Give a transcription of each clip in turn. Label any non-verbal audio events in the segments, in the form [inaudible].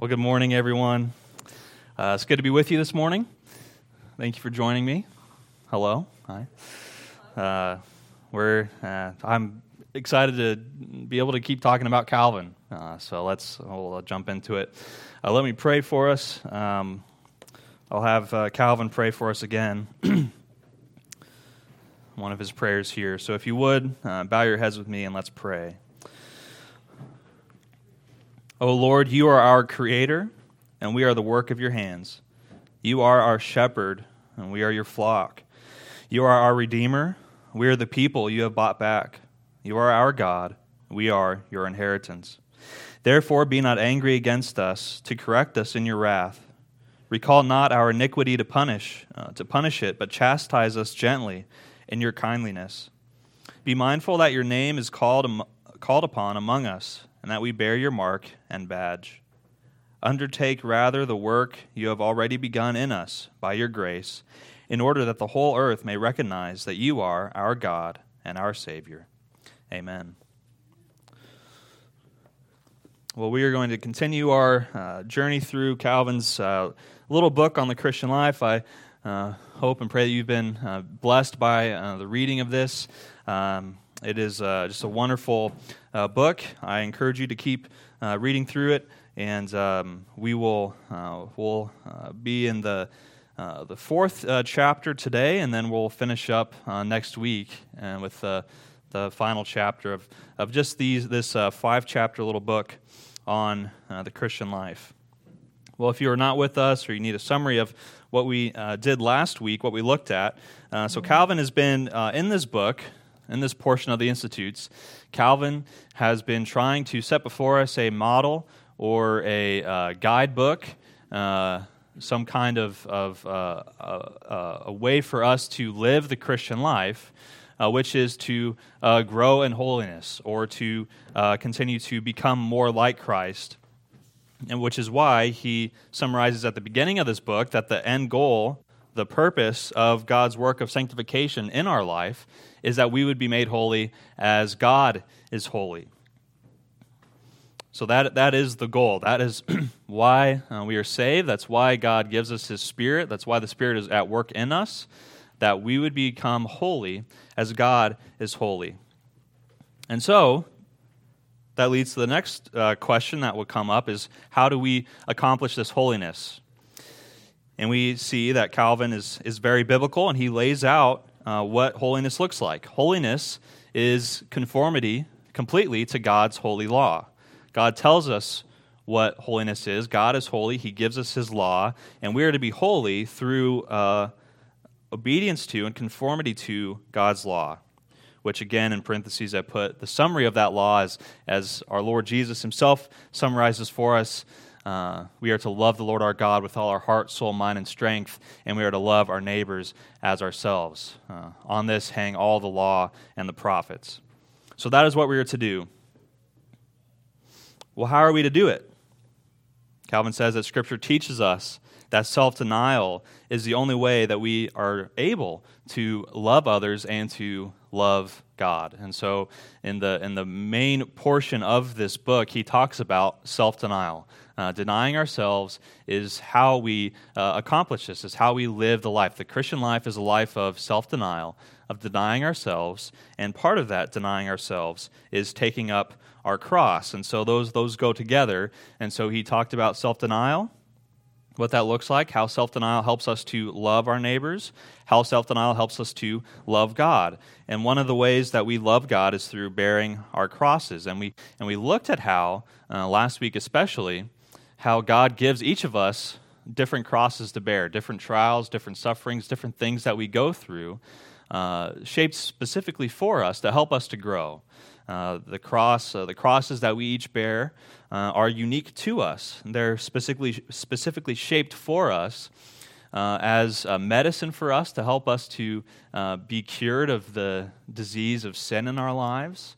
Well, good morning, everyone. Uh, it's good to be with you this morning. Thank you for joining me. Hello. Hi. Uh, we're, uh, I'm excited to be able to keep talking about Calvin. Uh, so let's we'll jump into it. Uh, let me pray for us. Um, I'll have uh, Calvin pray for us again. [clears throat] One of his prayers here. So if you would, bow your heads with me and let's pray. O Lord, you are our creator, and we are the work of your hands. You are our shepherd, and we are your flock. You are our redeemer. We are the people you have bought back. You are our God. We are your inheritance. Therefore, be not angry against us to correct us in your wrath. Recall not our iniquity to punish, uh, to punish it, but chastise us gently in your kindliness. Be mindful that your name is called, called upon among us and that we bear your mark and badge. Undertake rather the work you have already begun in us by your grace, in order that the whole earth may recognize that you are our God and our Savior. Amen. Well, we are going to continue our uh, journey through Calvin's uh, little book on the Christian life. I uh, hope and pray that you've been uh, blessed by uh, the reading of this. Um, it is uh, just a wonderful uh, book. I encourage you to keep uh, reading through it, and um, we will uh, will uh, be in the the fourth chapter today, and then we'll finish up next week with the the final chapter of of just these this five chapter little book on the Christian life. Well, if you are not with us or you need a summary of what we uh, did last week, what we looked at, uh, so Calvin has been uh, in this book in this portion of the Institutes, Calvin has been trying to set before us a model or a uh, guidebook, uh, some kind of, of uh, uh a way for us to live the Christian life, uh, which is to uh, grow in holiness or to continue to become more like Christ. And which is why he summarizes at the beginning of this book that the end goal the purpose of God's work of sanctification in our life is that we would be made holy as God is holy. So that, that is the goal. That is [clears throat] why uh, we are saved. That's why God gives us His Spirit. That's why the Spirit is at work in us, that we would become holy as God is holy. And so, that leads to the next uh, question that will come up is how do we accomplish this holiness? And we see that Calvin is, is very biblical and he lays out uh, what holiness looks like. Holiness is conformity completely to God's holy law. God tells us what holiness is. God is holy, He gives us His law, and we are to be holy through uh, obedience to and conformity to God's law. Which, again, in parentheses, I put the summary of that law as, as our Lord Jesus Himself summarizes for us uh, we are to love the Lord our God with all our heart, soul, mind, and strength, and we are to love our neighbors as ourselves. Uh, on this hang all the law and the prophets. So that is what we are to do. Well, how are we to do it? Calvin says that Scripture teaches us that self denial is the only way that we are able to love others and to love God. And so, in the, in the main portion of this book, he talks about self denial. Uh, denying ourselves is how we uh, accomplish this, is how we live the life. The Christian life is a life of self denial, of denying ourselves, and part of that denying ourselves is taking up our cross. And so those, those go together. And so he talked about self denial, what that looks like, how self denial helps us to love our neighbors, how self denial helps us to love God. And one of the ways that we love God is through bearing our crosses. And we, and we looked at how, uh, last week especially, how God gives each of us different crosses to bear, different trials, different sufferings, different things that we go through, uh, shaped specifically for us to help us to grow. Uh, the cross, uh, the crosses that we each bear, uh, are unique to us. They're specifically specifically shaped for us uh, as medicine for us to help us to uh, be cured of the disease of sin in our lives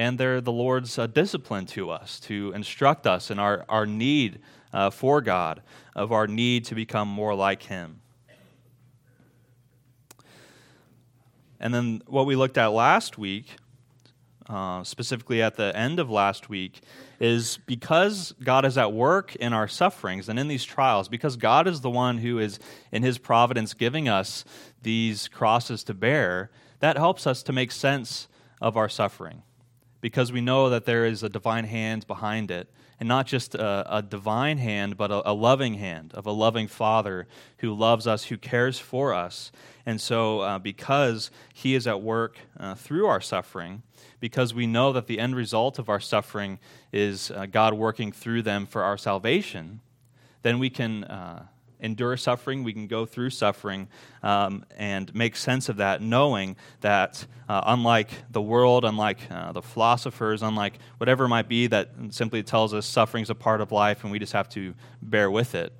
and they're the Lord's uh, discipline to us to instruct us in our, our need uh, for God, of our need to become more like Him. And then what we looked at last week uh, specifically at the end of last week, is because God is at work in our sufferings and in these trials, because God is the one who is in his providence giving us these crosses to bear, that helps us to make sense of our suffering because we know that there is a divine hand behind it. And not just a, a divine hand, but a, a, loving hand of a loving Father who loves us, who cares for us. And so, uh, because He is at work uh, through our suffering, because we know that the end result of our suffering is uh, God working through them for our salvation, then we can uh, endure suffering, we can go through suffering um, and make sense of that, knowing that uh, unlike the world, unlike uh, the philosophers, unlike whatever it might be that simply tells us suffering is a part of life and we just have to bear with it,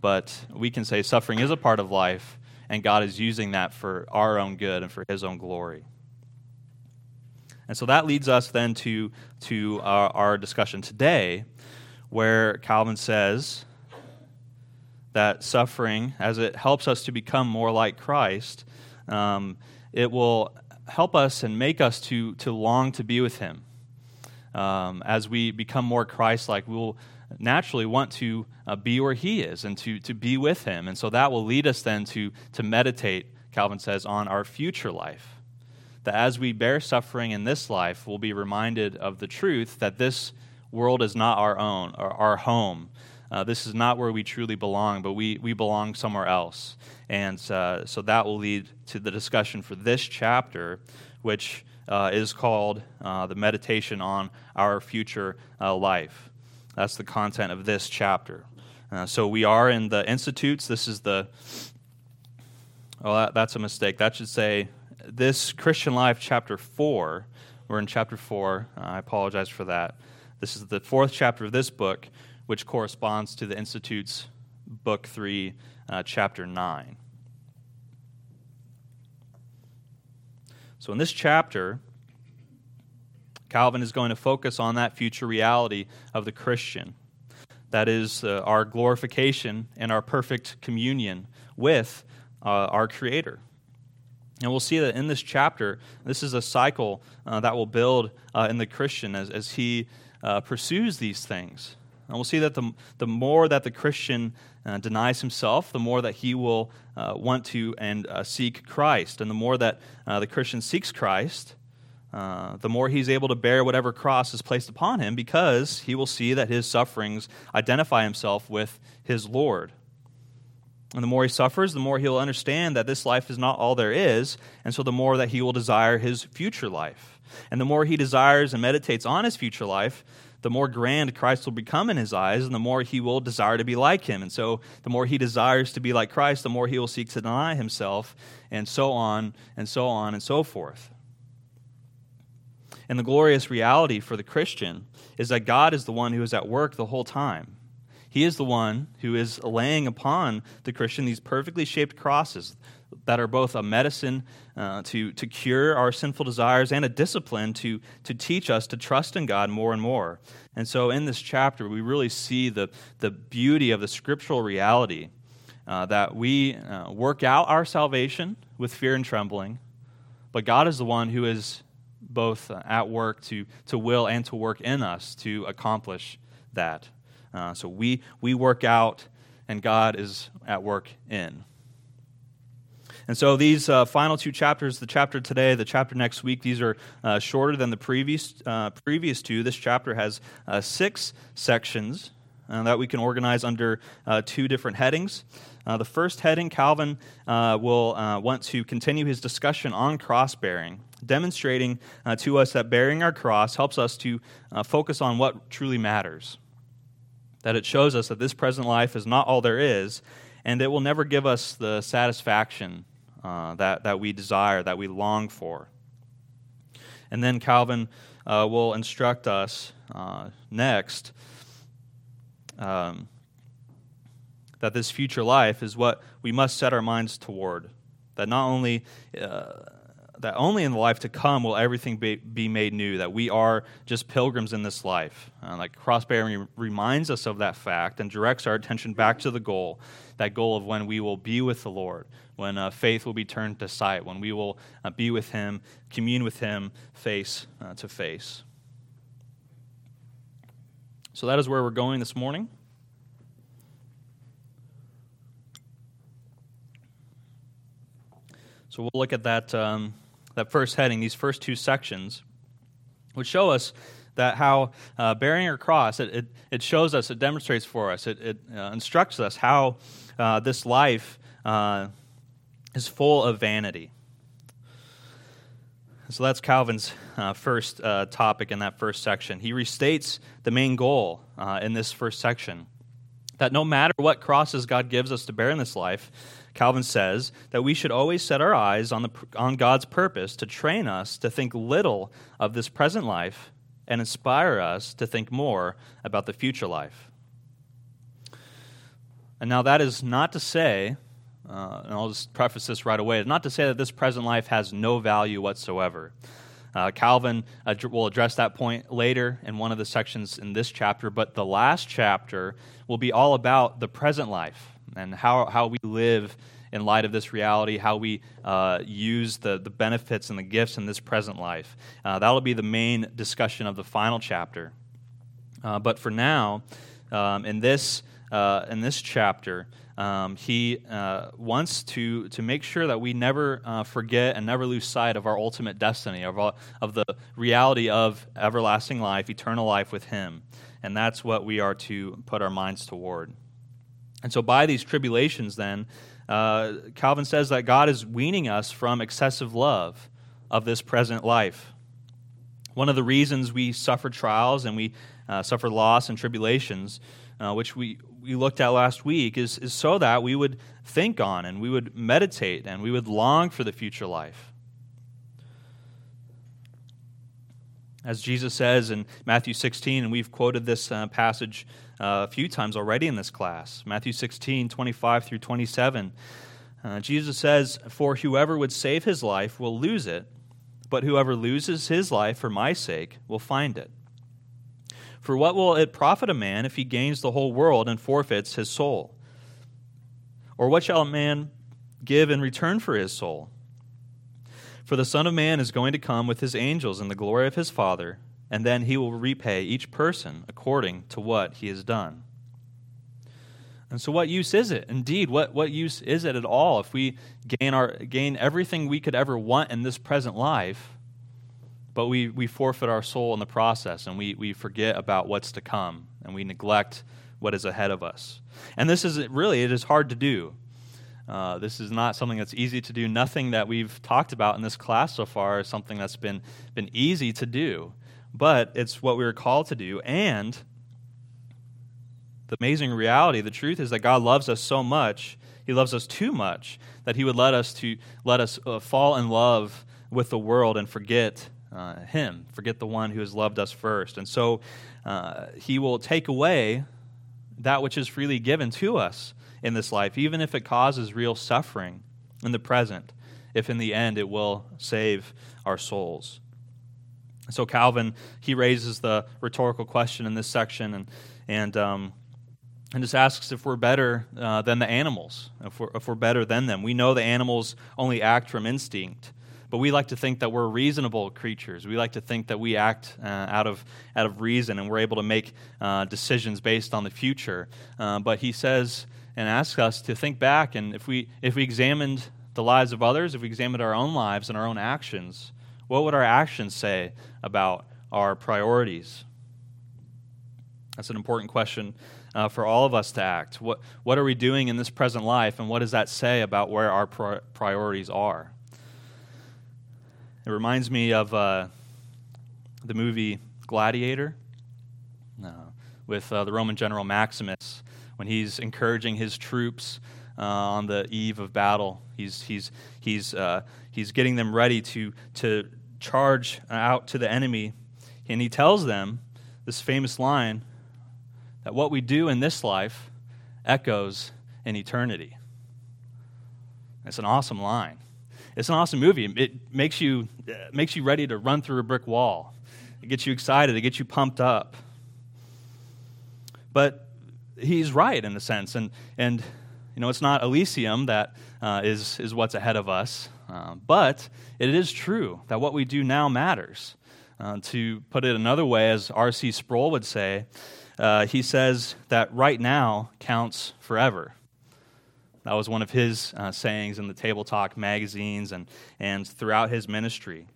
but we can say suffering is a part of life and God is using that for our own good and for His own glory. And so that leads us then to, to our, our discussion today, where Calvin says, that suffering, as it helps us to become more like Christ, um, it will help us and make us to, to long to be with Him. Um, as we become more Christ like, we will naturally want to uh, be where He is and to, to be with Him. And so that will lead us then to, to meditate, Calvin says, on our future life. That as we bear suffering in this life, we'll be reminded of the truth that this world is not our own or our home uh, this is not where we truly belong, but we, we belong somewhere else. And uh, so that will lead to the discussion for this chapter, which uh, is called uh, The Meditation on Our Future uh, Life. That's the content of this chapter. Uh, so we are in the Institutes. This is the, oh, that, that's a mistake. That should say this Christian Life, chapter 4. We're in chapter 4. I apologize for that. This is the fourth chapter of this book which corresponds to the Institute's Book 3, uh, Chapter 9. So, in this chapter, Calvin is going to focus on that future reality of the Christian. That is uh, our glorification and our perfect communion with uh, our Creator. And we'll see that in this chapter, this is a cycle uh, that will build uh, in the Christian as, as he uh, pursues these things. And we'll see that the, the more that the Christian uh, denies himself, the more that he will uh, want to and uh, seek Christ. And the more that uh, the Christian seeks Christ, uh, the more he's able to bear whatever cross is placed upon him because he will see that his sufferings identify himself with his Lord. And the more he suffers, the more he'll understand that this life is not all there is, and so the more that he will desire his future life. And the more he desires and meditates on his future life, the more grand Christ will become in his eyes, and the more he will desire to be like him. And so, the more he desires to be like Christ, the more he will seek to deny himself, and so on, and so on, and so forth. And the glorious reality for the Christian is that God is the one who is at work the whole time. He is the one who is laying upon the Christian these perfectly shaped crosses that are both a medicine uh, to, to cure our sinful desires and a discipline to, to teach us to trust in God more and more. And so in this chapter, we really see the, the beauty of the scriptural reality uh, that we uh, work out our salvation with fear and trembling, but God is the one who is both uh, at work to, to will and to work in us to accomplish that. Uh, so we, we work out, and God is at work in. And so these uh, final two chapters, the chapter today, the chapter next week, these are uh, shorter than the previous, uh, previous two. This chapter has uh, six sections uh, that we can organize under uh, two different headings. the first heading, Calvin will want to continue his discussion on cross bearing, demonstrating to us that bearing our cross helps us to focus on what truly matters. That it shows us that this present life is not all there is, and it will never give us the satisfaction uh, that, that we desire, that we long for. And then Calvin uh, will instruct us uh, next um, that this future life is what we must set our minds toward. That not only uh, that only in the life to come will everything be, be made new, that we are just pilgrims in this life. Uh, like cross-bearing reminds us of that fact and directs our attention back to the goal, that goal of when we will be with the Lord, when uh, faith will be turned to sight, when we will uh, be with Him, commune with Him face uh, to face. So that is where we're going this morning. So we'll look at that, um, that first heading, these first two sections, which show us that how uh, bearing our cross, it, it, it, shows us, it demonstrates for us, it, it uh, instructs us how uh, this life uh, is full of vanity. So that's Calvin's uh, first uh, topic in that first section. He restates the main goal in this first section that no matter what crosses God gives us to bear in this life, Calvin says that we should always set our eyes on, the, on God's purpose to train us to think little of this present life and inspire us to think more about the future life. And now, that is not to say, uh, and I'll just preface this right away, it's not to say that this present life has no value whatsoever. Uh, Calvin will address that point later in one of the sections in this chapter, but the last chapter will be all about the present life and how, how we live in light of this reality, how we uh, use the, the benefits and the gifts in this present life. Uh, that'll be the main discussion of the final chapter. Uh, but for now, um, in, this, uh, in this chapter, um, he uh, wants to, to make sure that we never uh, forget and never lose sight of our ultimate destiny, of, of the reality of everlasting life, eternal life with him. And that's what we are to put our minds toward. And so, by these tribulations, then, uh, Calvin says that God is weaning us from excessive love of this present life. One of the reasons we suffer trials and we uh, suffer loss and tribulations, uh, which we, we looked at last week, is, is so that we would think on and we would meditate and we would long for the future life. As Jesus says in Matthew 16, and we've quoted this uh, passage uh, a few times already in this class. Matthew 16, 25 through 27. Uh, Jesus says, For whoever would save his life will lose it, but whoever loses his life for my sake will find it. For what will it profit a man if he gains the whole world and forfeits his soul? Or what shall a man give in return for his soul? For the Son of Man is going to come with his angels in the glory of his Father and then he will repay each person according to what he has done. And so, what use is it? Indeed, what, what use is it at all if we gain, our, gain everything we could ever want in this present life, but we, we forfeit our soul in the process and we, we forget about what's to come and we neglect what is ahead of us? And this is really, it is hard to do. Uh, this is not something that's easy to do. Nothing that we've talked about in this class so far is something that's been, been easy to do but it's what we were called to do. And the amazing reality, the truth is that God loves us so much, He loves us too much, that He would let us to let us uh, fall in love with the world and forget uh, Him, forget the one who has loved us first. And so uh, He will take away that which is freely given to us in this life, even if it causes real suffering in the present, if in the end it will save our souls. So Calvin he raises the rhetorical question in this section and and um, and just asks if we're better uh, than the animals, if we're, if we're better than them. We know the animals only act from instinct, but we like to think that we're reasonable creatures. We like to think that we act uh, out of out of reason and we're able to make uh, decisions based on the future. Uh, but he says and asks us to think back, and if we if we examined the lives of others, if we examined our own lives and our own actions, what would our actions say about our priorities? That's an important question uh, for all of us to act. What, what are we doing in this present life, and what does that say about where our pri- priorities are? It reminds me of uh, the movie Gladiator uh, with uh, the Roman general Maximus when he's encouraging his troops uh, on the eve of battle. He's, he's, he's, uh, he's getting them ready to, to charge out to the enemy, and he tells them this famous line that what we do in this life echoes in eternity. It's an awesome line. it's an awesome movie. It makes you, uh, makes you ready to run through a brick wall. It gets you excited, it gets you pumped up. But he's right in a sense. And, and you know, it's not Elysium that uh, is is, what's ahead of us, uh, but it is true that what we do now matters. Uh, to put it another way, as R.C. Sproul would say, uh, he says that right now counts forever. That was one of his uh, sayings in the Table Talk magazines and, and throughout his ministry.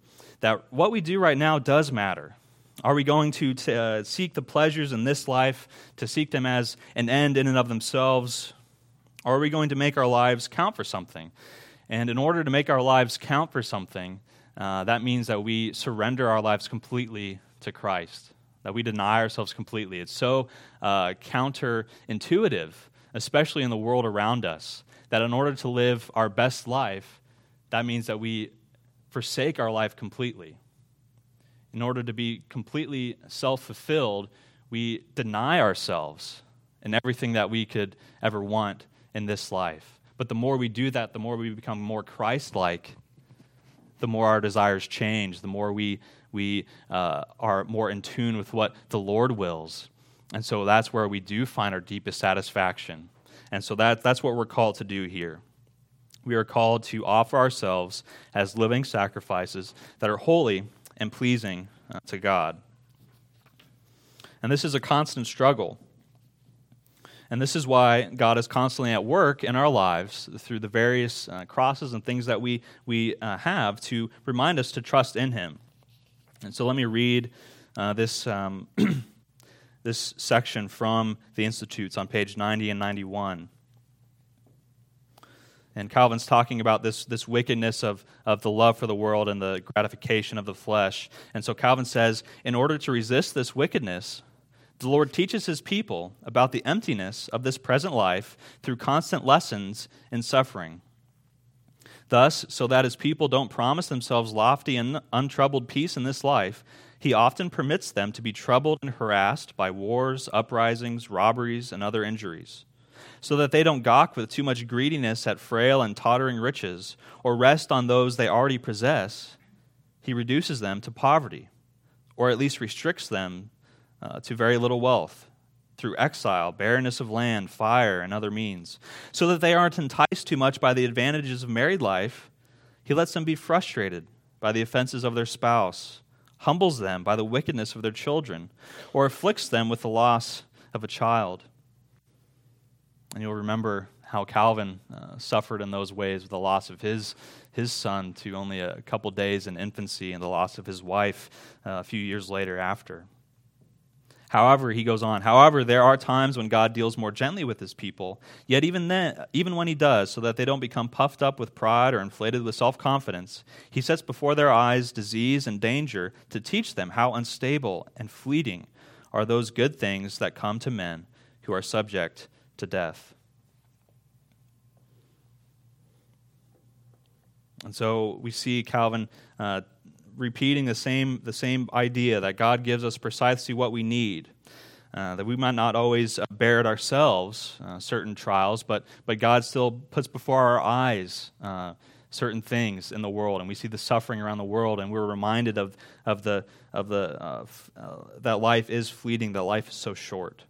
That what we do right now does matter. Are we going to t- uh, seek the pleasures in this life, to seek them as an end in and of themselves? Or are we going to make our lives count for something? And in order to make our lives count for something, uh, that means that we surrender our lives completely to Christ, that we deny ourselves completely. It's so uh, counterintuitive, especially in the world around us, that in order to live our best life, that means that we forsake our life completely in order to be completely self fulfilled, we deny ourselves and everything that we could ever want in this life. But the more we do that, the more we become more Christ like, the more our desires change, the more we, we uh, are more in tune with what the Lord wills. And so that's where we do find our deepest satisfaction. And so that, that's what we're called to do here. We are called to offer ourselves as living sacrifices that are holy and pleasing uh, to God. And this is a constant struggle. And this is why God is constantly at work in our lives through the various uh, crosses and things that we, we uh, have to remind us to trust in Him. And so let me read uh, this, um, [clears throat] this section from the Institutes on page 90 and 91. And Calvin's talking about this, this wickedness of, of the love for the world and the gratification of the flesh. And so Calvin says, in order to resist this wickedness, the Lord teaches his people about the emptiness of this present life through constant lessons in suffering. Thus, so that his people don't promise themselves lofty and untroubled peace in this life, he often permits them to be troubled and harassed by wars, uprisings, robberies, and other injuries so that they don't gawk with too much greediness at frail and tottering riches, or rest on those they already possess, he reduces them to poverty, or at least restricts them uh, to very little wealth through exile, barrenness of land, fire, and other means, so that they aren't enticed too much by the advantages of married life. He lets them be frustrated by the offenses of their spouse, humbles them by the wickedness of their children, or afflicts them with the loss of a child. And you'll remember how Calvin uh, suffered in those ways with the loss of his, his son to only a couple days in infancy and the loss of his wife uh, a few years later after. However, he goes on, however, there are times when God deals more gently with his people, yet even then, even when he does, so that they don't become puffed up with pride or inflated with self-confidence, he sets before their eyes disease and danger to teach them how unstable and fleeting are those good things that come to men who are subject to death. And so we see Calvin uh, repeating the same, the same idea that God gives us precisely what we need. Uh, that we might not always uh, bear it ourselves, uh, certain trials, but, but God still puts before our eyes uh, certain things in the world, and we see the suffering around the world, and we're reminded of, of, the, of the, uh, that life is fleeting, that life is so short.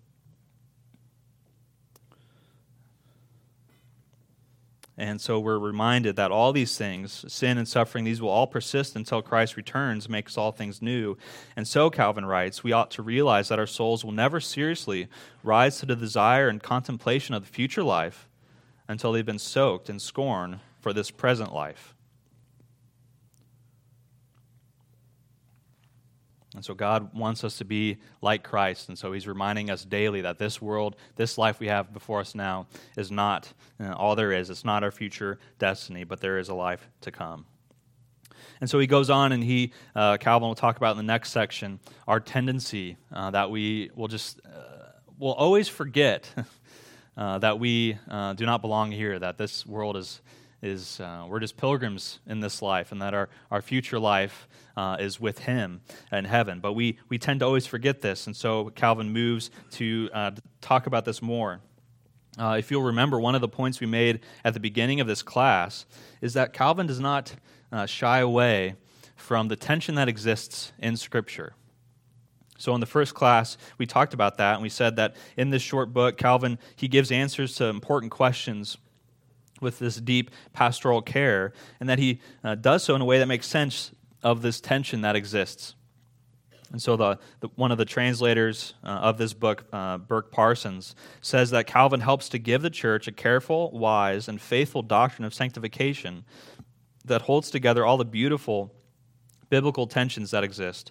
And so we're reminded that all these things, sin and suffering, these will all persist until Christ returns, makes all things new. And so, Calvin writes, we ought to realize that our souls will never seriously rise to the desire and contemplation of the future life until they've been soaked in scorn for this present life. And so God wants us to be like Christ. And so He's reminding us daily that this world, this life we have before us now, is not you know, all there is. It's not our future destiny, but there is a life to come. And so he goes on, and he, uh, Calvin will talk about in the next section, our tendency uh, that we will just, uh, will always forget [laughs] uh, that we uh, do not belong here, that this world is, is uh, we're just pilgrims in this life and that our, our future life uh, is with him in heaven. But we, we tend to always forget this. And so calvin moves to uh, talk about this more. Uh, if you'll remember, one of the points we made at the beginning of this class is that Calvin does not uh, shy away from the tension that exists in Scripture. So in the first class, we talked about that, and we said that in this short book, Calvin he gives answers to important questions with this deep pastoral care, and that he uh, does so in a way that makes sense of this tension that exists. And so, the, the one of the translators uh, of this book, uh, Burk Parsons, says that Calvin helps to give the church a careful, wise, and faithful doctrine of sanctification that holds together all the beautiful biblical tensions that exist,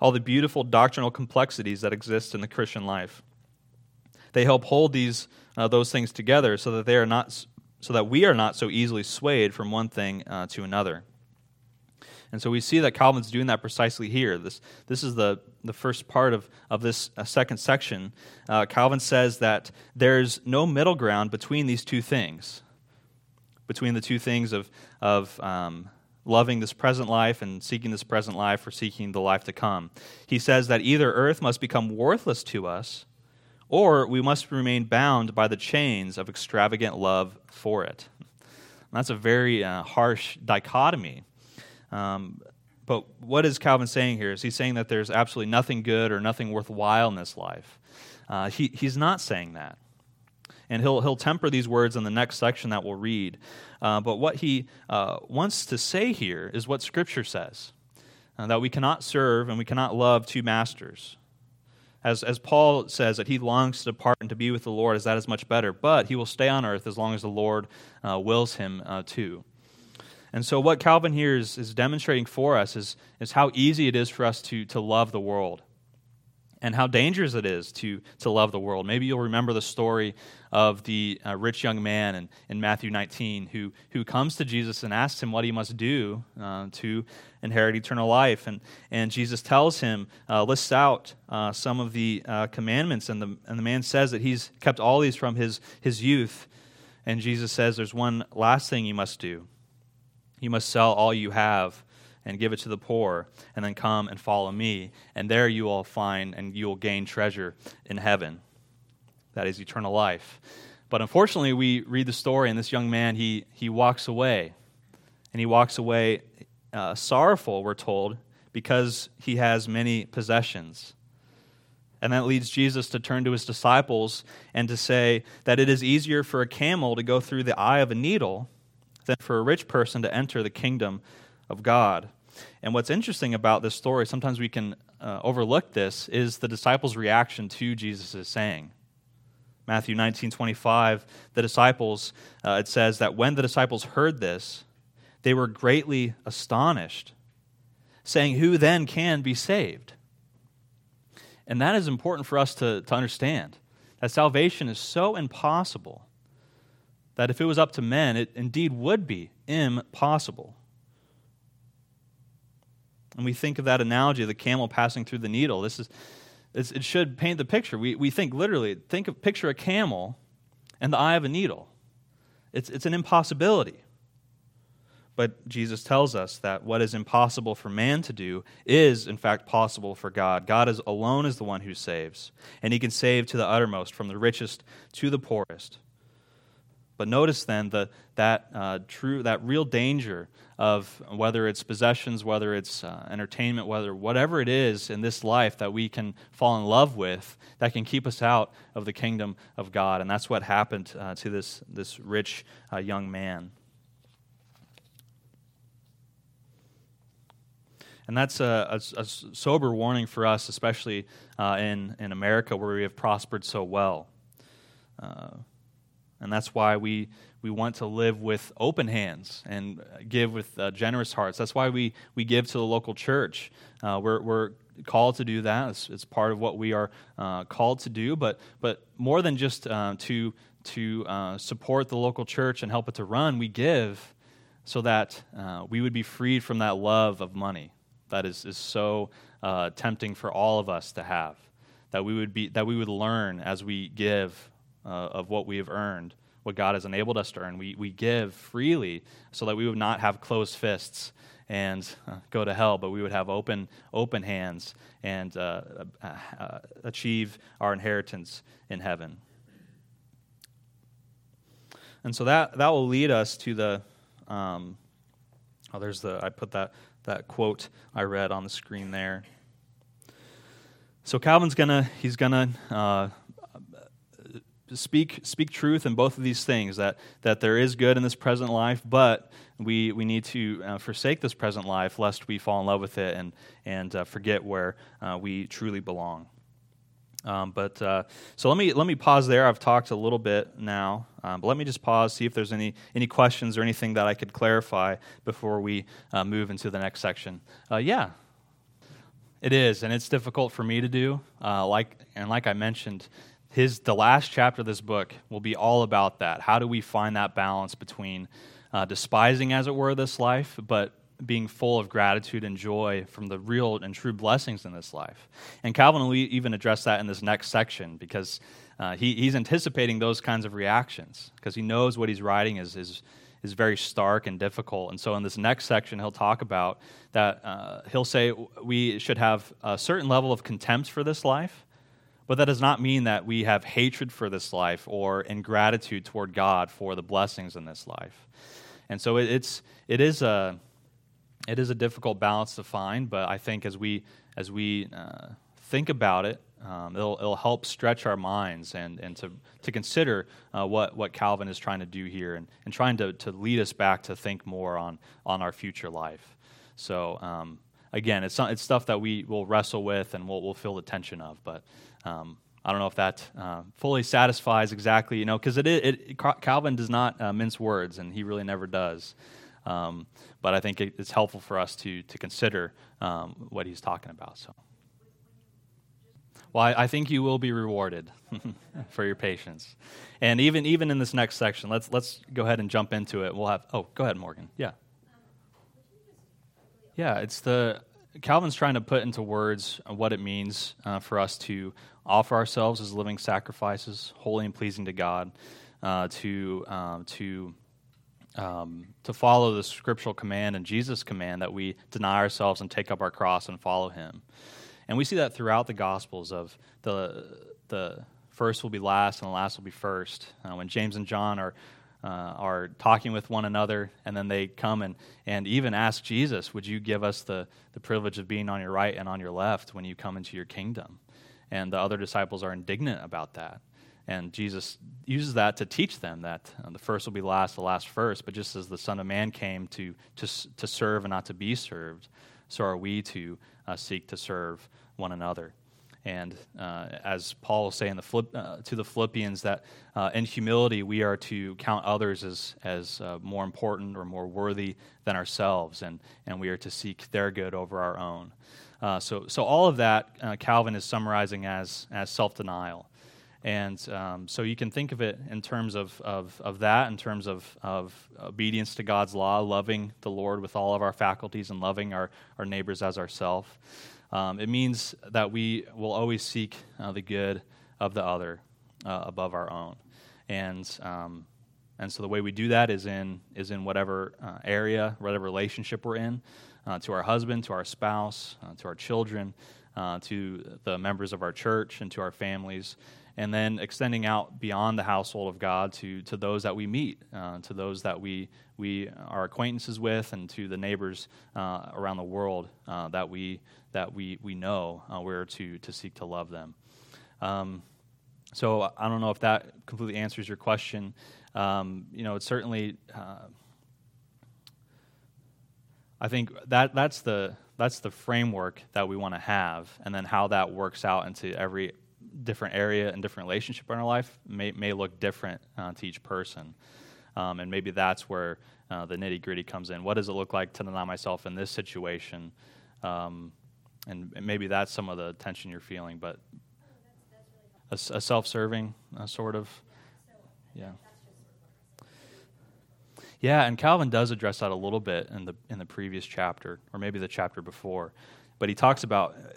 all the beautiful doctrinal complexities that exist in the Christian life. They help hold these uh, those things together so that they are not so that we are not so easily swayed from one thing uh, to another. And so we see that Calvin's doing that precisely here. This, this is the, the first part of, of this uh, second section. Uh, Calvin says that there's no middle ground between these two things, between the two things of, of um, loving this present life and seeking this present life or seeking the life to come. He says that either earth must become worthless to us or we must remain bound by the chains of extravagant love for it. And that's a very uh, harsh dichotomy. Um, but what is Calvin saying here? Is he saying that there's absolutely nothing good or nothing worthwhile in this life? Uh, he, he's not saying that. And he'll, he'll temper these words in the next section that we'll read. Uh, but what he uh, wants to say here is what Scripture says uh, that we cannot serve and we cannot love two masters. As, as Paul says, that he longs to depart and to be with the Lord, as that is much better, but he will stay on earth as long as the Lord uh, wills him uh, to. And so, what Calvin here is, is demonstrating for us is, is how easy it is for us to, to love the world and how dangerous it is to, to love the world. Maybe you'll remember the story of the uh, rich young man in, in Matthew 19 who, who comes to Jesus and asks him what he must do uh, to inherit eternal life. And, and Jesus tells him, uh, lists out uh, some of the uh, commandments, and the, and the man says that he's kept all these from his, his youth. And Jesus says, There's one last thing you must do. You must sell all you have and give it to the poor, and then come and follow me. And there you will find and you will gain treasure in heaven. That is eternal life. But unfortunately, we read the story, and this young man, he, he walks away. And he walks away uh, sorrowful, we're told, because he has many possessions. And that leads Jesus to turn to his disciples and to say that it is easier for a camel to go through the eye of a needle than for a rich person to enter the kingdom of God. And what's interesting about this story, sometimes we can uh, overlook this, is the disciples' reaction to Jesus' saying. Matthew 19 25, the disciples, uh, it says that when the disciples heard this, they were greatly astonished, saying, Who then can be saved? And that is important for us to, to understand that salvation is so impossible that if it was up to men, it indeed would be impossible. And we think of that analogy of the camel passing through the needle. This is, it should paint the picture. We, we think literally, think of, picture a camel and the eye of a needle. It's, it's an impossibility. But Jesus tells us that what is impossible for man to do is, in fact, possible for God. God is alone is the one who saves, and he can save to the uttermost, from the richest to the poorest. But notice then the, that uh, true, that real danger of whether it's possessions, whether it's uh, entertainment, whether whatever it is in this life that we can fall in love with, that can keep us out of the kingdom of God. And that's what happened uh, to this, this rich uh, young man. And that's a, a, a, sober warning for us, especially uh, in, in America where we have prospered so well. Uh, and that's why we, we want to live with open hands and give with uh, generous hearts. That's why we, we give to the local church. Uh, we're, we're called to do that. It's, it's part of what we are uh, called to do, but, but more than just uh, to, to uh, support the local church and help it to run, we give so that uh, we would be freed from that love of money that is, is so tempting for all of us to have. That we would, be, that we would learn as we give uh, of what we have earned, what God has enabled us to earn. We, we give freely so that we would not have closed fists and uh, go to hell, but we would have open, open hands and uh, uh, uh, achieve our inheritance in heaven. and so that, that will lead us to the, um, oh, there's the, I put that, that quote I read on the screen there. So Calvin's gonna, he's gonna uh, speak speak truth in both of these things that that there is good in this present life but we we need to uh, forsake this present life lest we fall in love with it and and uh, forget where uh, we truly belong. Um, but uh, so let me let me pause there. I've talked a little bit now um, but let me just pause see if there's any any questions or anything that i could clarify before we uh, move into the next section. Uh, yeah. It is and it's difficult for me to do like and like i mentioned his the last chapter of this book will be all about that. How do we find that balance between uh, despising, as it were, this life, but being full of gratitude and joy from the real and true blessings in this life? And Calvin will even address that in this next section because uh, he, he's anticipating those kinds of reactions because he knows what he's writing is, is, is very stark and difficult. And so in this next section, he'll talk about that. Uh, he'll say we should have a certain level of contempt for this life but that does not mean that we have hatred for this life or ingratitude toward God for the blessings in this life. And so it's it is a it is a difficult balance to find, but I think as we as we uh, think about it, um, it'll, it'll help stretch our minds and, and to, to consider uh, what, what Calvin is trying to do here and, and trying to, to lead us back to think more on, on our future life. So, um, again, it's, it's stuff that we will wrestle with and we'll, we'll feel the tension of, but um, I don't know if that uh, fully satisfies exactly, you know, because it, it, Calvin does not uh, mince words, and he really never does. Um, but I think it, it's helpful for us to to consider um, what he's talking about. So, well, I, I think you will be rewarded [laughs] for your patience, and even even in this next section, let's let's go ahead and jump into it. We'll have. Oh, go ahead, Morgan. Yeah. Yeah, it's the Calvin's trying to put into words what it means uh, for us to offer ourselves as living sacrifices, holy and pleasing to God, uh, to um, to um, to follow the scriptural command and Jesus' command that we deny ourselves and take up our cross and follow Him. And we see that throughout the Gospels of the the first will be last and the last will be first. Uh, when James and John are uh, are talking with one another, and then they come and, and even ask Jesus, Would you give us the, the privilege of being on your right and on your left when you come into your kingdom? And the other disciples are indignant about that. And Jesus uses that to teach them that uh, the first will be last, the last first. But just as the Son of Man came to, to, to serve and not to be served, so are we to uh, seek to serve one another. And uh, as Paul will say in the uh, to the Philippians, that uh, in humility we are to count others as, as uh, more important or more worthy than ourselves, and, and we are to seek their good over our own. Uh, so, so all of that uh, Calvin is summarizing as, as self denial. And um, so you can think of it in terms of, of, of that, in terms of, of obedience to God's law, loving the Lord with all of our faculties, and loving our, our neighbors as ourselves. Um, it means that we will always seek uh, the good of the other uh, above our own. And, um, and so the way we do that is in, is in whatever uh, area, whatever relationship we're in, uh, to our husband, to our spouse, uh, to our children, uh, to the members of our church, and to our families and then extending out beyond the household of God to, to those that we meet, uh, to those that we, we are acquaintances with, and to the neighbors uh, around the world uh, that we, that we, we know uh, we're to, to seek to love them. Um, so I don't know if that completely answers your question. Um, you know, it's certainly, uh, I think that, that's, the, that's the framework that we want to have, and then how that works out into every different area and different relationship in our life may, may look different uh, to each person. Um, and maybe that's where uh, the nitty gritty comes in. What does it look like to deny myself in this situation? Um, and, maybe that's some of the tension you're feeling, but a, a self serving uh, sort of. Yeah. Yeah, and Calvin does address that a little bit in the in the previous chapter, or maybe the chapter before, but he talks about uh,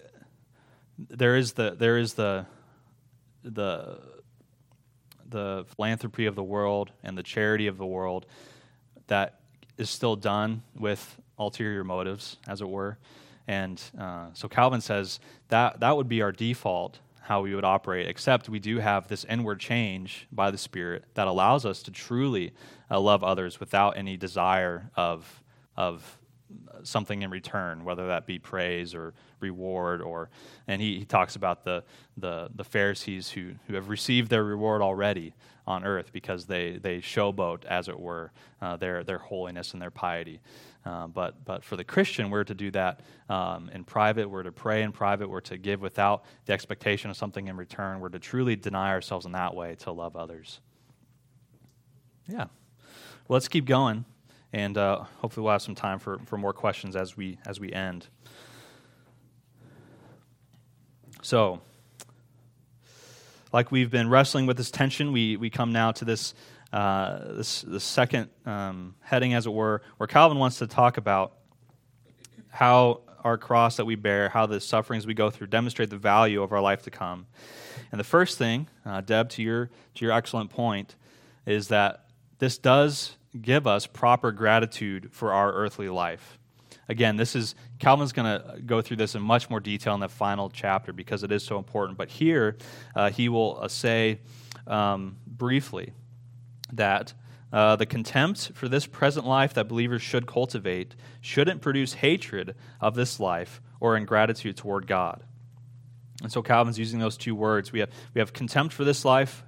there is the there is the the the philanthropy of the world and the charity of the world that is still done with ulterior motives, as it were. And uh, so Calvin says that that would be our default. how we would operate, except we do have this inward change by the Spirit that allows us to truly uh, love others without any desire of, of something in return, whether that be praise or reward, or and he, he talks about the, the, the Pharisees who, who have received their reward already on earth because they, they showboat, as it were, uh, their, their holiness and their piety. Uh, but, but for the Christian, we're to do that um, in private. We're to pray in private. We're to give without the expectation of something in return. We're to truly deny ourselves in that way to love others. Yeah. Well, let's keep going, and uh, hopefully we'll have some time for, for more questions as we as we end. So, like we've been wrestling with this tension, we we come now to this uh, this, the second um, heading, as it were, where Calvin wants to talk about how our cross that we bear, how the sufferings we go through demonstrate the value of our life to come. And the first thing, uh, Deb, to your, to your excellent point, is that this does give us proper gratitude for our earthly life. Again, this is Calvin's going to go through this in much more detail in the final chapter because it is so important. But here, uh, he will uh, say um, briefly that uh, the contempt for this present life that believers should cultivate shouldn't produce hatred of this life or ingratitude toward God. And so Calvin's using those two words. We have, we have contempt for this life,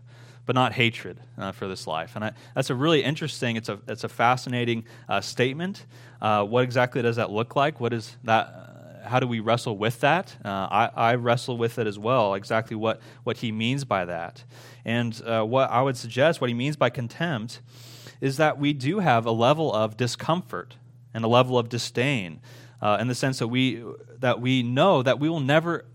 but not hatred uh, for this life. And I, that's a really interesting, it's a, it's a fascinating uh, statement. Uh, what exactly does that look like? What is that? Uh, how do we wrestle with that? Uh, I, I wrestle with it as well, exactly what, what he means by that. And uh, what I would suggest, what he means by contempt, is that we do have a level of discomfort and a level of disdain in the sense that we, that we know that we will never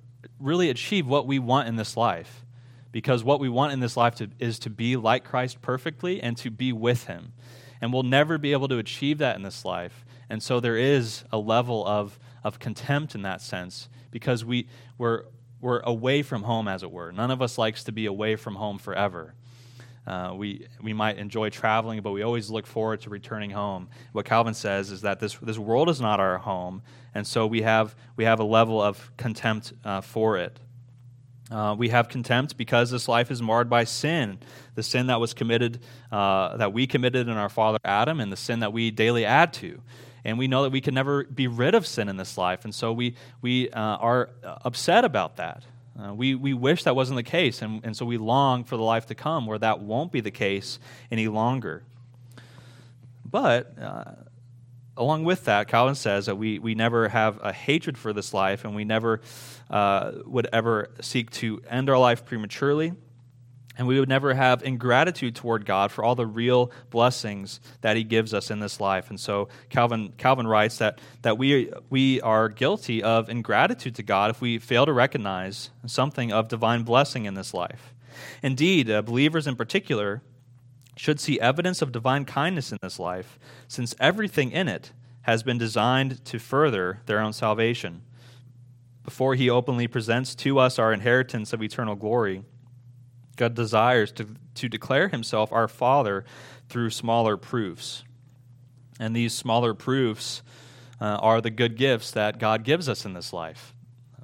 really achieve what we want in this life. Because what we want in this life to, is to be like Christ perfectly and to be with him. And we'll never be able to achieve that in this life. And so there is a level of, of contempt in that sense because we, we're, we're away from home, as it were. None of us likes to be away from home forever. Uh, we, we might enjoy traveling, but we always look forward to returning home. What Calvin says is that this, this world is not our home, and so we have, we have a level of contempt uh, for it. Uh, we have contempt because this life is marred by sin, the sin that was committed, uh, that we committed in our father Adam, and the sin that we daily add to and we know that we can never be rid of sin in this life, and so we, we uh, are upset about that. Uh, we, we wish that wasn't the case, and, and so we long for the life to come where that won't be the case any longer. But uh, along with that, Calvin says that we, we never have a hatred for this life, and we never uh, would ever seek to end our life prematurely and we would never have ingratitude toward God for all the real blessings that He gives us in this life. And so Calvin, Calvin writes that, that we, we are guilty of ingratitude to God if we fail to recognize something of divine blessing in this life. Indeed, uh, believers in particular should see evidence of divine kindness in this life, since everything in it has been designed to further their own salvation. Before He openly presents to us our inheritance of eternal glory, God desires to, to declare himself our Father through smaller proofs. And these smaller proofs uh, are the good gifts that God gives us in this life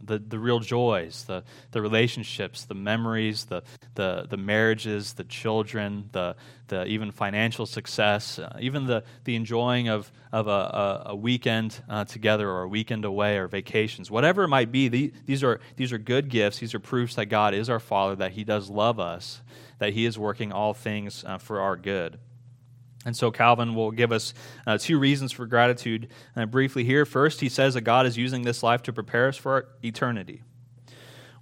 the, the real joys, the, the relationships, the memories, the, the, the marriages, the children, the, the even financial success, uh, even the, the enjoying of, of a, a, a weekend uh, together or a weekend away or vacations, whatever it might be, the, these, are, these are good gifts. These are proofs that God is our Father, that He does love us, that He is working all things uh, for our good. And so Calvin will give us uh, two reasons for gratitude uh, briefly here. First, he says that God is using this life to prepare us for eternity.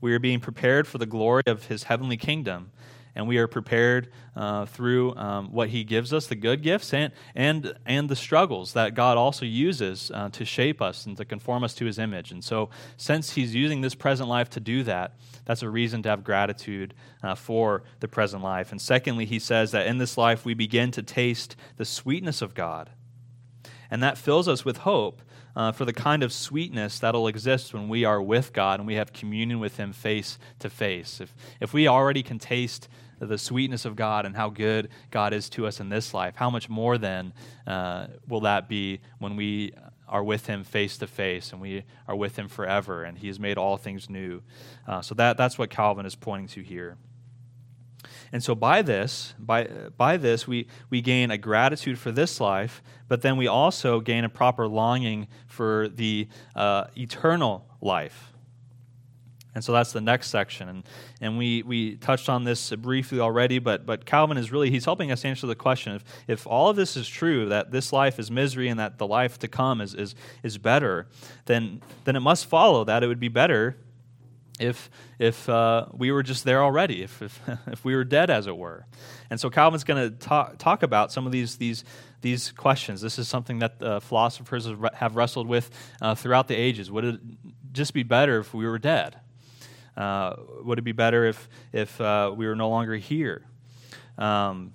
We are being prepared for the glory of his heavenly kingdom and we are prepared uh, through um, what He gives us, the good gifts, and, and, and the struggles that God also uses uh, to shape us and to conform us to His image. And so, since He's using this present life to do that, that's a reason to have gratitude uh, for the present life. And secondly, He says that in this life we begin to taste the sweetness of God. And that fills us with hope uh, for the kind of sweetness that'll exist when we are with God and we have communion with Him face to face. If, if we already can taste the sweetness of God and how good God is to us in this life, how much more then uh, will that be when we are with him face to face and we are with him forever and he has made all things new. Uh, so that, that's what Calvin is pointing to here. And so by this, by, by this, we, we gain a gratitude for this life, but then we also gain a proper longing for the uh, eternal life. And so that's the next section. And, and we, we touched on this briefly already, but, but Calvin is really, he's helping us answer the question. If, if all of this is true, that this life is misery and that the life to come is, is, is better, then, then it must follow that it would be better if, if uh, we were just there already, if, if, [laughs] if we were dead, as it were. And so Calvin's going to talk, talk about some of these, these, these questions. This is something that uh, philosophers have wrestled with uh, throughout the ages. Would it just be better if we were dead? Uh, would it be better if, if uh, we were no longer here? Um,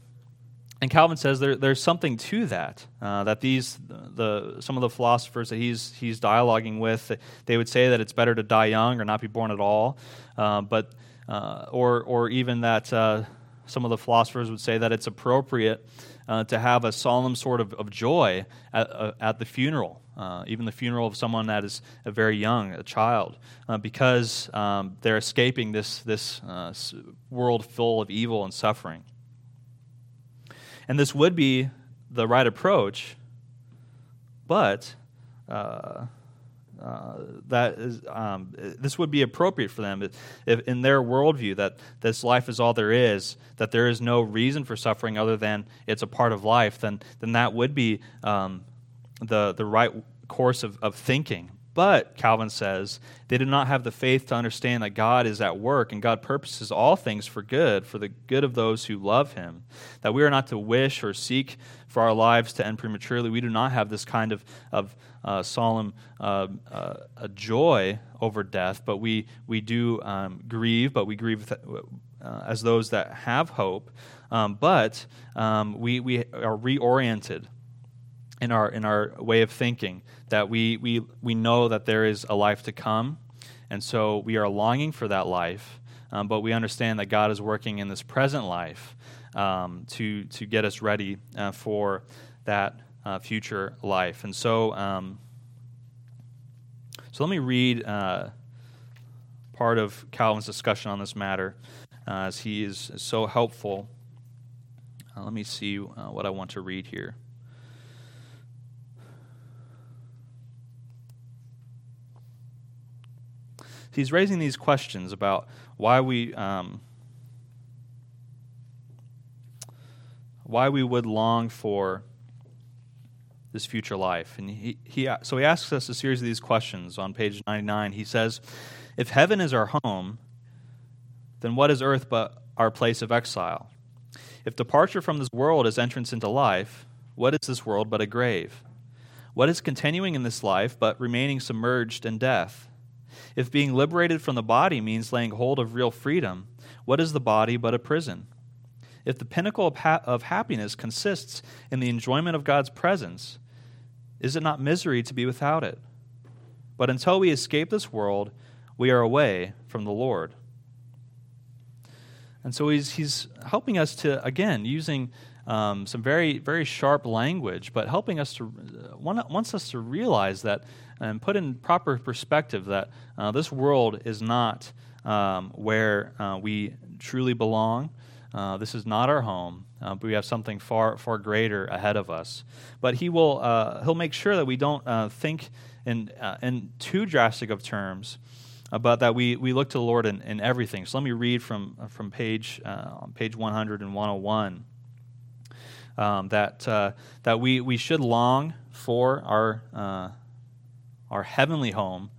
and Calvin says there, there's something to that. Uh, that these the some of the philosophers that he's he's dialoguing with, they would say that it's better to die young or not be born at all, uh, but uh, or or even that uh, some of the philosophers would say that it's appropriate uh, to have a solemn sort of, of joy at, uh, at the funeral, even the funeral of someone that is a very young, a child, because um, they're escaping this this world full of evil and suffering. And this would be the right approach, but uh, uh, that is, um, this would be appropriate for them if, in their worldview that this life is all there is, that there is no reason for suffering other than it's a part of life. Then, then that would be um, the the right course of, of thinking. But, Calvin says, they did not have the faith to understand that God is at work and God purposes all things for good, for the good of those who love Him. That we are not to wish or seek for our lives to end prematurely. We do not have this kind of, of uh, solemn uh, uh, joy over death, but we, we do um, grieve, but we grieve uh, as those that have hope. Um, but um, we, we are reoriented in our, in our way of thinking that we, we, we know that there is a life to come, and so we are longing for that life, um, but we understand that God is working in this present life um, to, to get us ready uh, for that uh, future life. And so, um, so let me read uh, part of Calvin's discussion on this matter, uh, as he is so helpful. Uh, let me see uh, what I want to read here. He's raising these questions about why we um, why we would long for this future life. And he, he, so he asks us a series of these questions on page 99. He says, If heaven is our home, then what is earth but our place of exile? If departure from this world is entrance into life, what is this world but a grave? What is continuing in this life but remaining submerged in death? If being liberated from the body means laying hold of real freedom, what is the body but a prison? If the pinnacle of, ha- of happiness consists in the enjoyment of God's presence, is it not misery to be without it? But until we escape this world, we are away from the Lord. And so he's, he's helping us to, again, using um, some very, very sharp language, but helping us to, uh, wants us to realize that and put in proper perspective that uh, this world is not um, where uh, we truly belong. Uh, this is not our home, uh, but we have something far, far greater ahead of us. But he will, uh, he'll make sure that we don't think in, in too drastic of terms, but that we, we look to the Lord in, in everything. So let me read from, from page, on page 100 and 101. Um, that uh, that we, we should long for our uh, our heavenly home,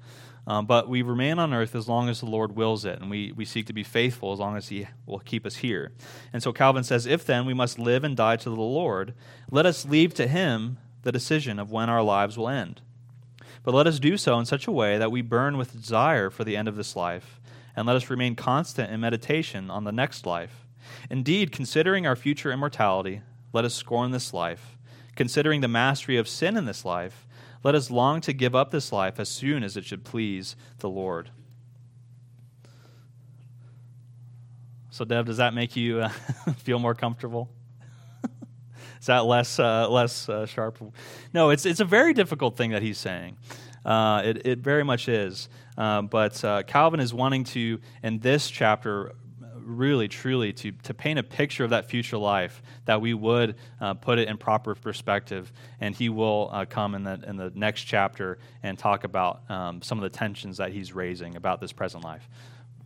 um, but we remain on earth as long as the Lord wills it, and we, we seek to be faithful as long as He will keep us here. And so Calvin says, If then we must live and die to the Lord, let us leave to Him the decision of when our lives will end. But let us do so in such a way that we burn with desire for the end of this life, and let us remain constant in meditation on the next life. Indeed, considering our future immortality, let us scorn this life. Considering the mastery of sin in this life, let us long to give up this life as soon as it should please the Lord. So, Deb, does that make you uh, [laughs] feel more comfortable? [laughs] is that less uh, less uh, sharp? No, it's it's a very difficult thing that he's saying. Uh, it it very much is. Uh, but uh, Calvin is wanting to in this chapter really truly to to paint a picture of that future life that we would uh, put it in proper perspective. And he will come in the in the next chapter and talk about um, some of the tensions that he's raising about this present life.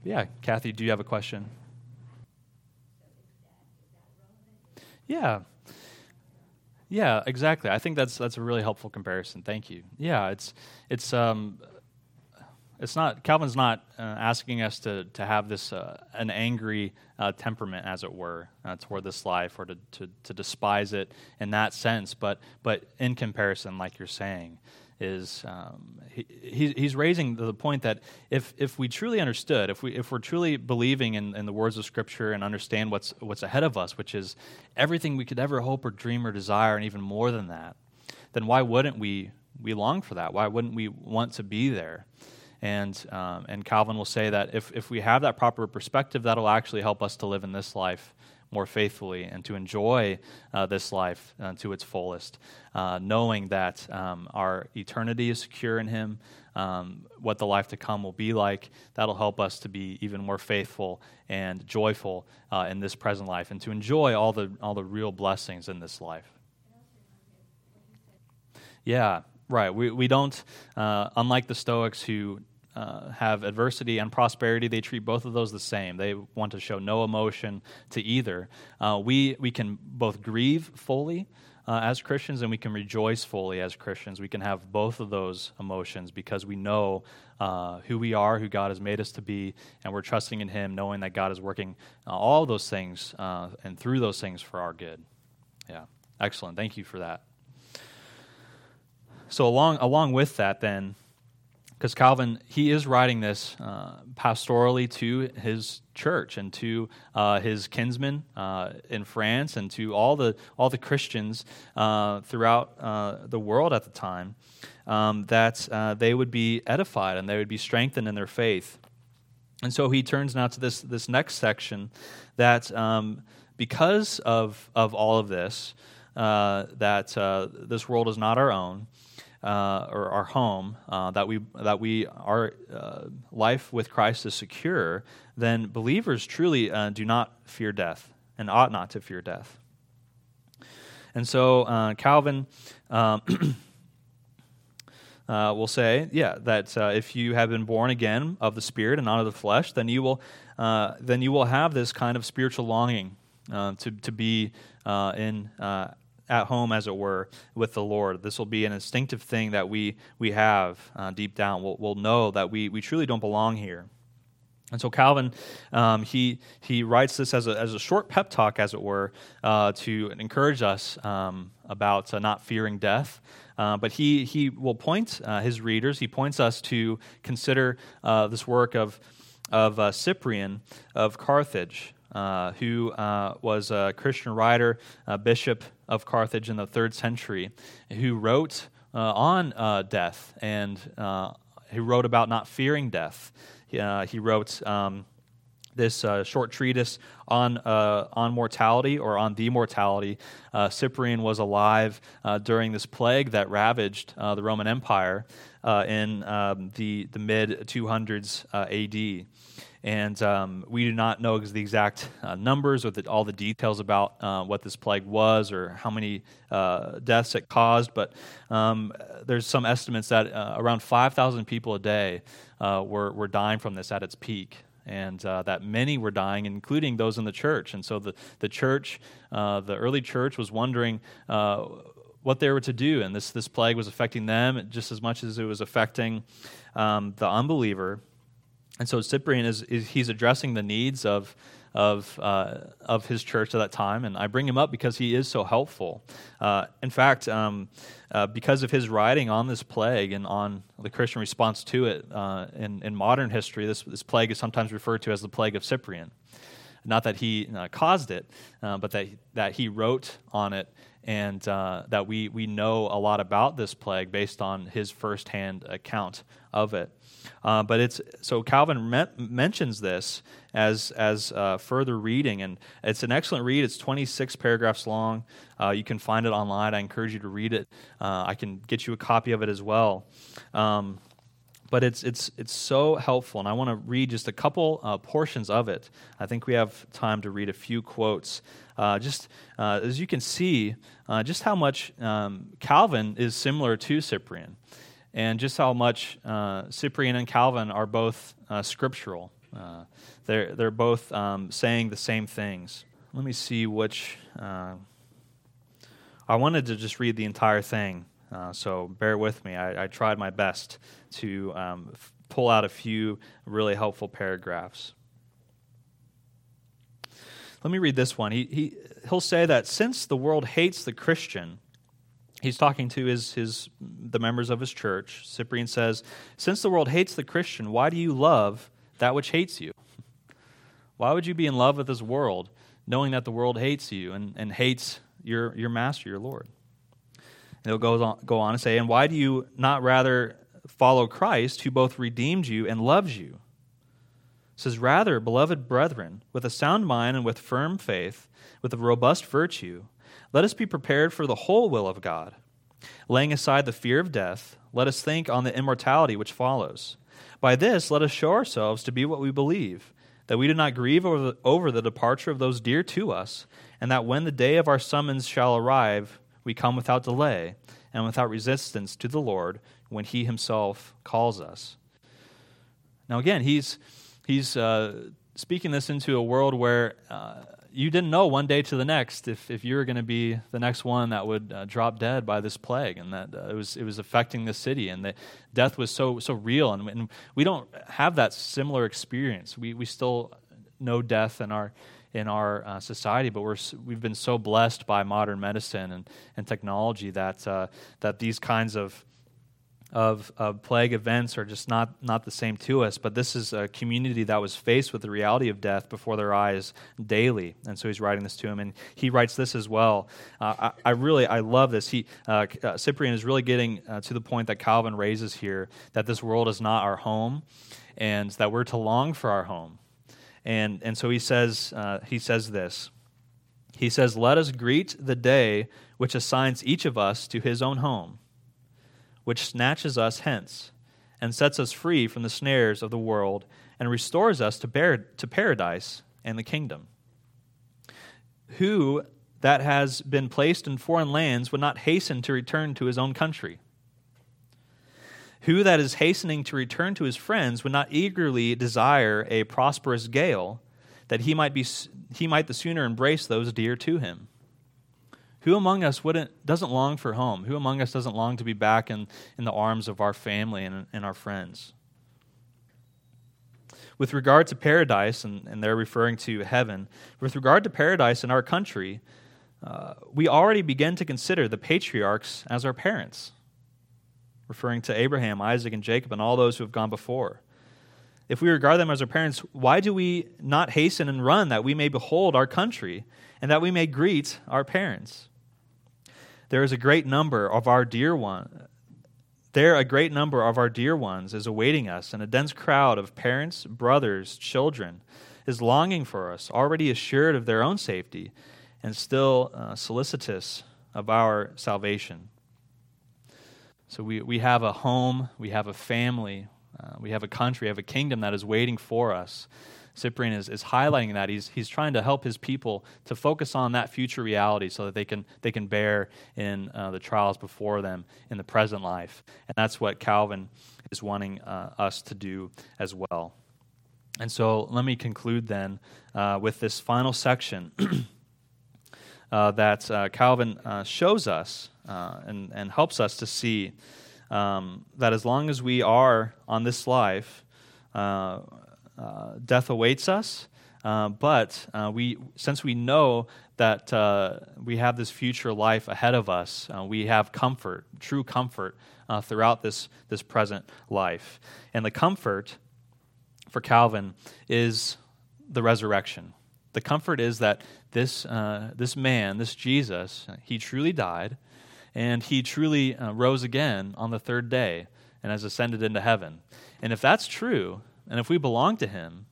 Yeah, Kathy, do you have a question? Yeah. Yeah, exactly. I think that's that's a really helpful comparison. Thank you. Yeah, it's it's um it's not Calvin's not uh, asking us to to have this uh, an angry uh, temperament, as it were, uh, toward this life, or to, to to despise it in that sense. But but in comparison, like you're saying, is um, he, he's raising the point that if, if we truly understood, if, we, if we're truly believing in, in the words of Scripture and understand what's, what's ahead of us, which is everything we could ever hope or dream or desire, and even more than that, then why wouldn't we, we long for that? Why wouldn't we want to be there? And, um, and Calvin will say that if, if we have that proper perspective, that'll actually help us to live in this life more faithfully and to enjoy uh, this life uh, to its fullest, uh, knowing that um, our eternity is secure in Him, um, what the life to come will be like. That'll help us to be even more faithful and joyful uh, in this present life and to enjoy all the, all the real blessings in this life. Yeah, right. We, we don't, uh, unlike the Stoics who uh, have adversity and prosperity, they treat both of those the same. They want to show no emotion to either. Uh, we, we can both grieve fully uh, as Christians and we can rejoice fully as Christians. We can have both of those emotions because we know uh, who we are, who God has made us to be, and we're trusting in Him, knowing that God is working uh, all those things uh, and through those things for our good. Yeah, excellent. Thank you for that. So, along, along with that, then, because Calvin he is writing this uh, pastorally to his church and to uh, his kinsmen uh, in France and to all the all the Christians uh, throughout uh, the world at the time um, that uh, they would be edified and they would be strengthened in their faith. And so he turns now to this this next section that um, because of of all of this that this world is not our own uh, or our home, uh, that we that we our uh, life with Christ is secure, then believers truly uh, do not fear death and ought not to fear death. And so uh, Calvin. Um, [clears throat] Uh, will say, yeah, that uh, if you have been born again of the Spirit and not of the flesh, then you will, uh, then you will have this kind of spiritual longing to to be in at home, as it were, with the Lord. This will be an instinctive thing that we, we have uh, deep down. We'll, we'll know that we, we truly don't belong here. And so Calvin, um, he, he writes this as a, as a short pep talk, as it were, uh, to encourage us um, about uh, not fearing death. Uh, but he, he will point uh, his readers, he points us to consider uh, this work of, of uh, Cyprian of Carthage uh, who uh, was a Christian writer, a bishop of Carthage in the third century, who wrote uh, on uh, death and uh, who wrote about not fearing death. he wrote. Um, this uh, short treatise on uh, on mortality or on the mortality. Uh, Cyprian was alive during this plague that ravaged the Roman Empire in um, the the mid 200s A.D. And um, we do not know the exact uh, numbers or the, all the details about uh, what this plague was or how many uh, deaths it caused, but um, there's some estimates that uh, around 5,000 people a day uh, were, were dying from this at its peak. And uh, that many were dying, including those in the church. And so the, the church, the early church, was wondering what they were to do. And this, this plague was affecting them just as much as it was affecting um, the unbeliever. And so Cyprian is, is he's addressing the needs of of uh, of his church at that time, and I bring him up because he is so helpful. Uh, in fact, um, uh, because of his writing on this plague and on the Christian response to it uh, in in modern history, this this plague is sometimes referred to as the plague of Cyprian. not that he uh, caused it, uh, but that, that he wrote on it and uh, that we, we know a lot about this plague based on his firsthand account of it. Uh, but it's so Calvin me- mentions this as as uh, further reading, and it's an excellent read. It's 26 paragraphs long. Uh, you can find it online. I encourage you to read it. Uh, I can get you a copy of it as well. Um, but it's it's it's so helpful, and I want to read just a couple uh, portions of it. I think we have time to read a few quotes. Uh, just uh, as you can see, uh, just how much um, Calvin is similar to Cyprian, and just how much uh, Cyprian and Calvin are both uh, scriptural. they're they're both um, saying the same things. Let me see which. I wanted to just read the entire thing. So bear with me. I, I tried my best to um, f- pull out a few really helpful paragraphs. Let me read this one. He, he, he'll say that since the world hates the Christian, he's talking to his, his, the members of his church. Cyprian says, Since the world hates the Christian, why do you love that which hates you? Why would you be in love with this world, knowing that the world hates you and, and hates your, your master, your Lord? And he'll go on, go on and say, And why do you not rather follow Christ, who both redeemed you and loves you? Says, Rather, beloved brethren, with a sound mind and with firm faith, with a robust virtue, let us be prepared for the whole will of God. Laying aside the fear of death, let us think on the immortality which follows. By this, let us show ourselves to be what we believe, that we do not grieve over the, over the departure of those dear to us, and that when the day of our summons shall arrive, we come without delay and without resistance to the Lord when He Himself calls us. Now, again, He's, he's uh, speaking this into a world where uh, you didn't know one day to the next if, if you were going to be the next one that would uh, drop dead by this plague, and that uh, it, was, it was affecting the city, and that death was so, so real. And, and we don't have that similar experience. We, we still know death in our in our uh, society, but we're, we've been so blessed by modern medicine and, and technology that, uh, that these kinds of, of, of, plague events are just not, not the same to us. But this is a community that was faced with the reality of death before their eyes daily. And so he's writing this to him. And he writes this as well. Uh, I, I, really, I love this. He, uh, uh, Cyprian is really getting uh, to the point that Calvin raises here, that this world is not our home and that we're to long for our home and, and so he says, uh, he says this. He says, Let us greet the day which assigns each of us to his own home, which snatches us hence and sets us free from the snares of the world and restores us to, bar- to paradise and the kingdom. Who that has been placed in foreign lands would not hasten to return to his own country? Who that is hastening to return to his friends would not eagerly desire a prosperous gale, that he might, be, he might the sooner embrace those dear to him? Who among us wouldn't, doesn't long for home? Who among us doesn't long to be back in, in the arms of our family and, and our friends? With regard to paradise, and, and they're referring to heaven, with regard to paradise in our country, uh, we already begin to consider the patriarchs as our parents referring to Abraham, Isaac, and Jacob, and all those who have gone before. If we regard them as our parents, why do we not hasten and run that we may behold our country and that we may greet our parents? There is a great number of our dear one. There, a great number of our dear ones is awaiting us, and a dense crowd of parents, brothers, children is longing for us, already assured of their own safety, and still uh, solicitous of our salvation. So we, we have a home, we have a family, uh, we have a country, we have a kingdom that is waiting for us. Cyprian is, is highlighting that. He's, he's trying to help his people to focus on that future reality so that they can, they can bear in uh, the trials before them in the present life. And that's what Calvin is wanting uh, us to do as well. And so let me conclude then uh, with this final section [clears throat] uh, that uh, Calvin shows us uh, and, and helps us to see um, that as long as we are on this life, uh, uh, death awaits us. Uh, but uh, we, since we know that uh, we have this future life ahead of us, we have comfort, true comfort, throughout this, this present life. And the comfort for Calvin is the resurrection. The comfort is that this, uh, this man, this Jesus, he truly died, and he truly uh, rose again on the third day and has ascended into heaven. And if that's true, and if we belong to him,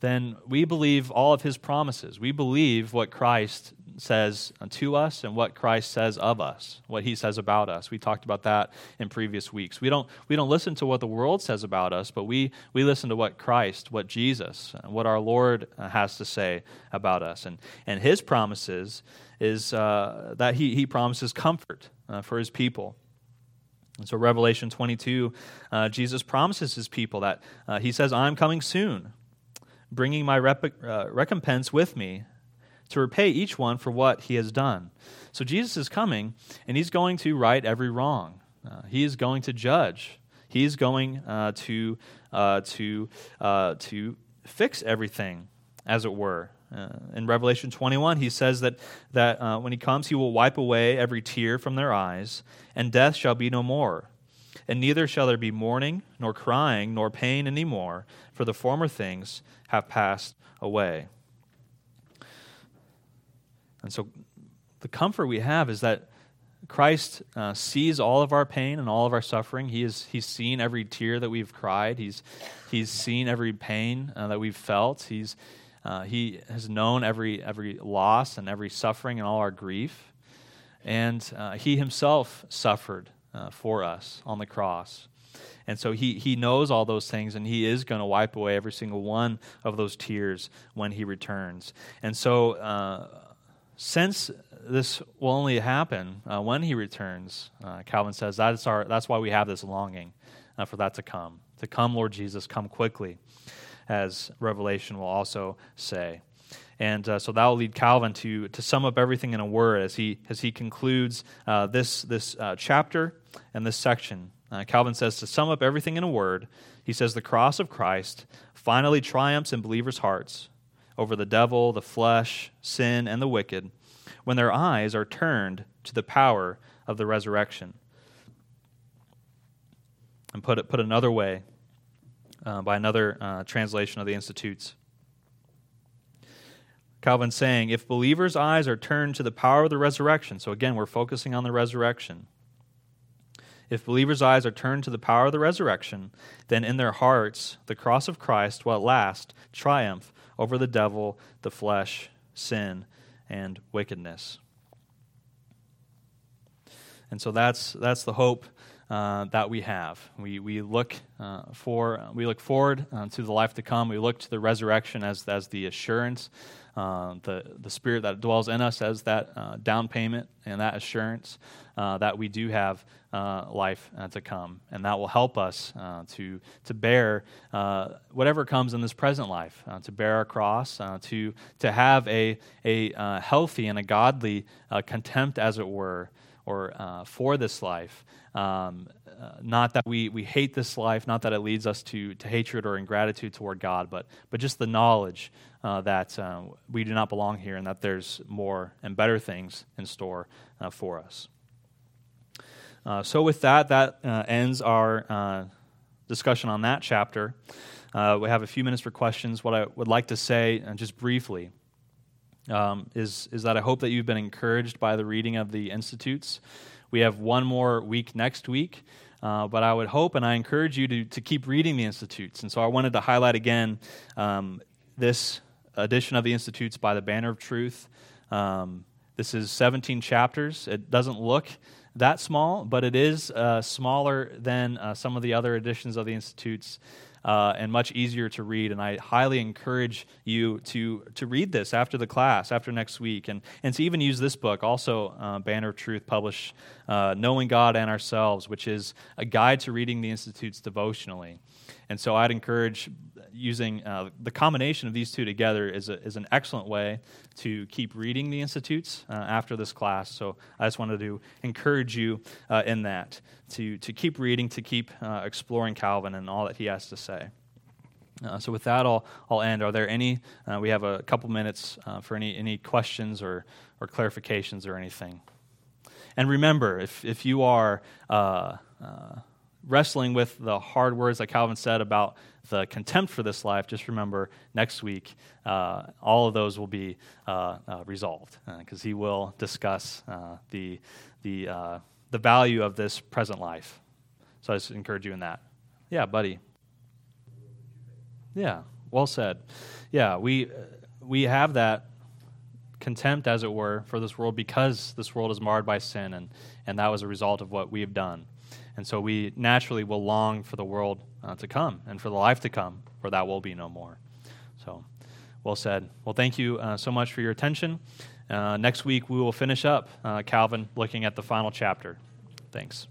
then we believe all of his promises. We believe what Christ says to us and what Christ says of us, what he says about us. We talked about that in previous weeks. We don't, we don't listen to what the world says about us, but we, we listen to what Christ, what Jesus, what our Lord has to say about us. And, and his promises is uh, that he, he promises comfort uh, for his people. And so, Revelation 22, uh, Jesus promises his people that uh, he says, I'm coming soon, bringing my rep- uh, recompense with me to repay each one for what he has done. So Jesus is coming, and he's going to right every wrong. Uh, he is going to judge. He's going uh, to uh, to to fix everything, as it were. Uh, in Revelation 21, he says that that uh, when he comes, he will wipe away every tear from their eyes, and death shall be no more. And neither shall there be mourning, nor crying, nor pain any more, for the former things have passed away. And so the comfort we have is that Christ uh, sees all of our pain and all of our suffering. He is, he's seen every tear that we've cried. He's, he's seen every pain uh, that we've felt. He's, uh, he has known every, every loss and every suffering and all our grief. And uh, he himself suffered uh, for us on the cross. And so he, he knows all those things, and he is going to wipe away every single one of those tears when he returns. And so uh, since this will only happen uh, when he returns, uh, Calvin says that's, our, that's why we have this longing for that to come. To come, Lord Jesus, come quickly, as Revelation will also say. And uh, so that will lead Calvin to, to sum up everything in a word as he, as he concludes uh, this, this uh, chapter and this section. Calvin says to sum up everything in a word, he says the cross of Christ finally triumphs in believers' hearts over the devil, the flesh, sin, and the wicked, when their eyes are turned to the power of the resurrection. And put it put another way, uh, by another uh, translation of the Institutes. Calvin saying, if believers' eyes are turned to the power of the resurrection, so again, we're focusing on the resurrection. If believers' eyes are turned to the power of the resurrection, then in their hearts the cross of Christ will at last triumph over the devil, the flesh, sin, and wickedness. And so that's, that's the hope uh, that we have. We, we, look, uh, for, we look forward uh, to the life to come. We look to the resurrection as, as the assurance, uh, the, the spirit that dwells in us as that uh, down payment and that assurance uh, that we do have uh, life uh, to come. And that will help us uh, to, to bear uh, whatever comes in this present life, uh, to bear our cross, to, to have a, a healthy and a godly contempt, as it were, or for this life. Um, not that we, we hate this life, not that it leads us to, to hatred or ingratitude toward God, but, but just the knowledge that we do not belong here and that there's more and better things in store for us. Uh, so, with that, that uh, ends our uh, discussion on that chapter. Uh, we have a few minutes for questions. What I would like to say, uh, just briefly, um, is, is that I hope that you've been encouraged by the reading of the Institutes. We have one more week next week. Uh, but I would hope and I encourage you to, to keep reading the Institutes. And so I wanted to highlight again um, this edition of the Institutes by the Banner of Truth. Um, this is 17 chapters. It doesn't look that small, but it is uh, smaller than uh, some of the other editions of the Institutes. Uh, and much easier to read. And I highly encourage you to, to read this after the class, after next week, and, and to even use this book, also uh, Banner of Truth, published uh, Knowing God and Ourselves, which is a guide to reading the Institutes devotionally. And so I'd encourage using uh, the combination of these two together is, a, is an excellent way to keep reading the institutes uh, after this class. So I just wanted to encourage you uh, in that to, to keep reading, to keep uh, exploring Calvin and all that he has to say. Uh, so with that, I'll, I'll end. Are there any? Uh, we have a couple minutes for any, any questions or, or clarifications or anything. And remember, if, if you are wrestling with the hard words that Calvin said about the contempt for this life, just remember next week uh, all of those will be uh, uh, resolved because he will discuss the, the, the value of this present life. So I just encourage you in that. Yeah, buddy. Yeah, well said. Yeah, we, we have that contempt, as it were, for this world because this world is marred by sin, and, and that was a result of what we have done. And so we naturally will long for the world uh, to come and for the life to come, for that will be no more. So, well said. Well, thank you uh, so much for your attention. Uh, next week, we will finish up uh, Calvin looking at the final chapter. Thanks.